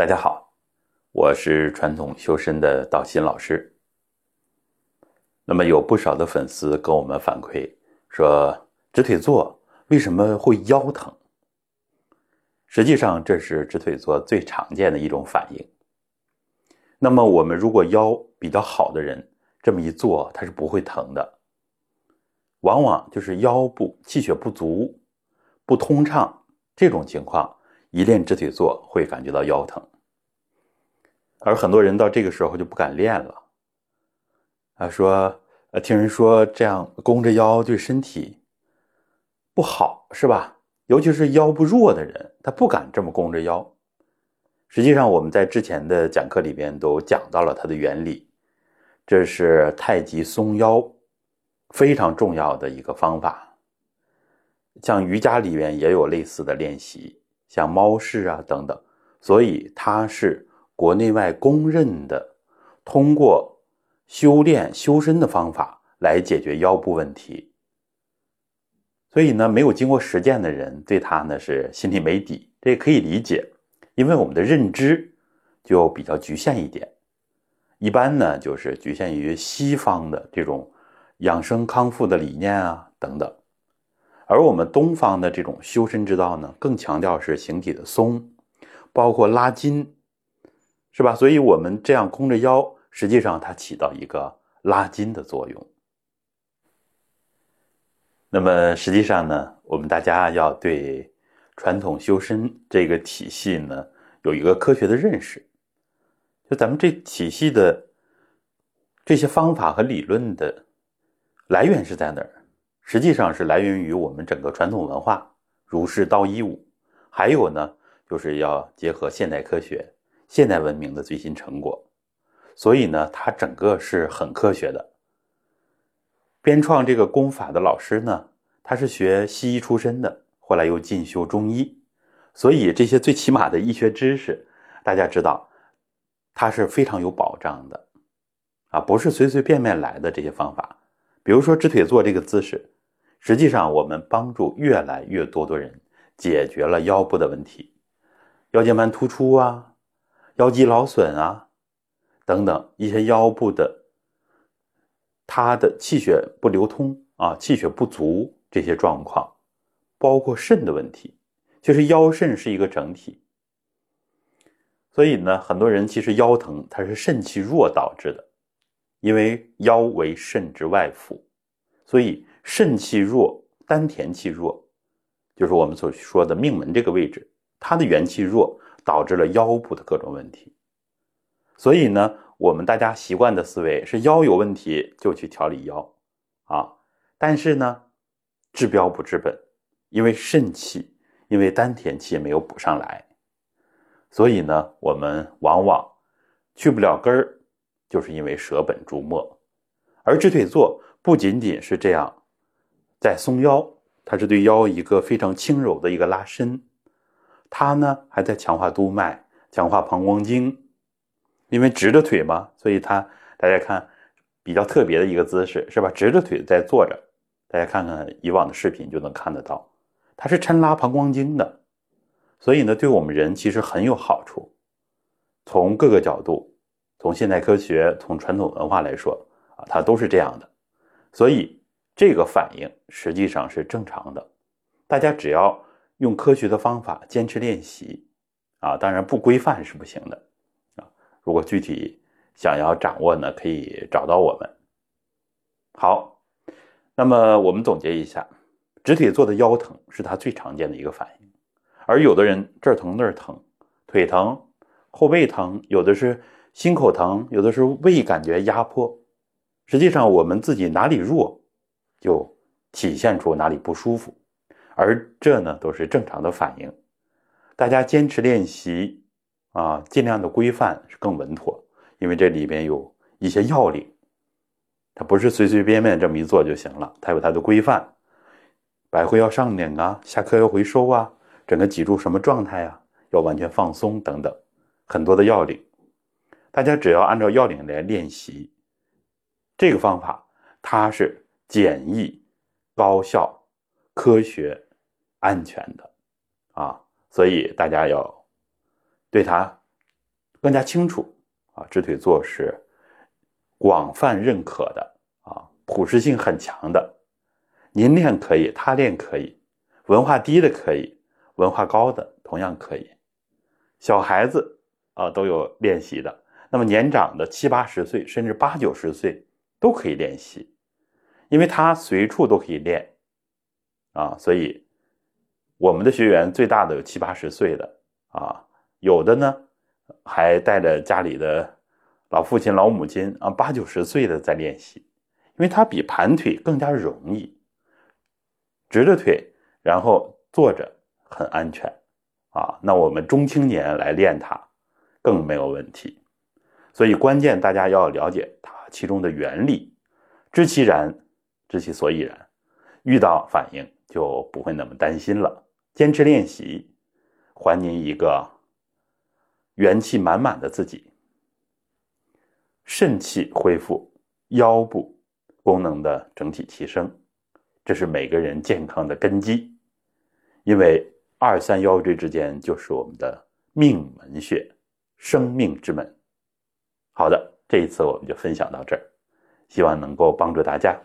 大家好，我是传统修身的道心老师。那么有不少的粉丝跟我们反馈说，直腿坐为什么会腰疼？实际上，这是直腿坐最常见的一种反应。那么，我们如果腰比较好的人，这么一坐，它是不会疼的。往往就是腰部气血不足、不通畅这种情况，一练直腿坐会感觉到腰疼。而很多人到这个时候就不敢练了。啊，说，呃，听人说这样弓着腰对身体不好，是吧？尤其是腰部弱的人，他不敢这么弓着腰。实际上，我们在之前的讲课里边都讲到了它的原理，这是太极松腰非常重要的一个方法。像瑜伽里面也有类似的练习，像猫式啊等等，所以它是。国内外公认的，通过修炼修身的方法来解决腰部问题。所以呢，没有经过实践的人对他呢是心里没底，这也可以理解，因为我们的认知就比较局限一点，一般呢就是局限于西方的这种养生康复的理念啊等等，而我们东方的这种修身之道呢，更强调是形体的松，包括拉筋。是吧？所以，我们这样弓着腰，实际上它起到一个拉筋的作用。那么，实际上呢，我们大家要对传统修身这个体系呢，有一个科学的认识。就咱们这体系的这些方法和理论的来源是在哪儿？实际上是来源于我们整个传统文化，儒释道一武，还有呢，就是要结合现代科学。现代文明的最新成果，所以呢，它整个是很科学的。编创这个功法的老师呢，他是学西医出身的，后来又进修中医，所以这些最起码的医学知识，大家知道，它是非常有保障的，啊，不是随随便便来的这些方法。比如说直腿坐这个姿势，实际上我们帮助越来越多的人解决了腰部的问题，腰间盘突出啊。腰肌劳损啊，等等一些腰部的，它的气血不流通啊，气血不足这些状况，包括肾的问题，就是腰肾是一个整体。所以呢，很多人其实腰疼，它是肾气弱导致的，因为腰为肾之外府，所以肾气弱、丹田气弱，就是我们所说的命门这个位置，它的元气弱。导致了腰部的各种问题，所以呢，我们大家习惯的思维是腰有问题就去调理腰，啊，但是呢，治标不治本，因为肾气，因为丹田气没有补上来，所以呢，我们往往去不了根儿，就是因为舍本逐末。而直腿坐不仅仅是这样，在松腰，它是对腰一个非常轻柔的一个拉伸。它呢还在强化督脉，强化膀胱经，因为直着腿嘛，所以它大家看比较特别的一个姿势是吧？直着腿在坐着，大家看看以往的视频就能看得到，它是抻拉膀胱经的，所以呢，对我们人其实很有好处。从各个角度，从现代科学，从传统文化来说啊，它都是这样的，所以这个反应实际上是正常的，大家只要。用科学的方法坚持练习，啊，当然不规范是不行的，啊，如果具体想要掌握呢，可以找到我们。好，那么我们总结一下，直腿坐的腰疼是他最常见的一个反应，而有的人这儿疼那儿疼，腿疼、后背疼，有的是心口疼，有的是胃感觉压迫，实际上我们自己哪里弱，就体现出哪里不舒服。而这呢，都是正常的反应。大家坚持练习啊，尽量的规范是更稳妥，因为这里边有一些要领，它不是随随便便这么一做就行了，它有它的规范。百会要上拧啊，下髁要回收啊，整个脊柱什么状态啊，要完全放松等等，很多的要领。大家只要按照要领来练习，这个方法它是简易、高效、科学。安全的，啊，所以大家要对它更加清楚啊，直腿坐是广泛认可的啊，普适性很强的。您练可以，他练可以，文化低的可以，文化高的同样可以。小孩子啊都有练习的，那么年长的七八十岁甚至八九十岁都可以练习，因为他随处都可以练啊，所以我们的学员最大的有七八十岁的啊，有的呢还带着家里的老父亲老母亲啊八九十岁的在练习，因为它比盘腿更加容易。直着腿，然后坐着很安全，啊，那我们中青年来练它，更没有问题。所以关键大家要了解它其中的原理，知其然，知其所以然，遇到反应就不会那么担心了。坚持练习，还您一个元气满满的自己，肾气恢复，腰部功能的整体提升。这是每个人健康的根基，因为二三腰椎之间就是我们的命门穴，生命之门。好的，这一次我们就分享到这儿，希望能够帮助大家。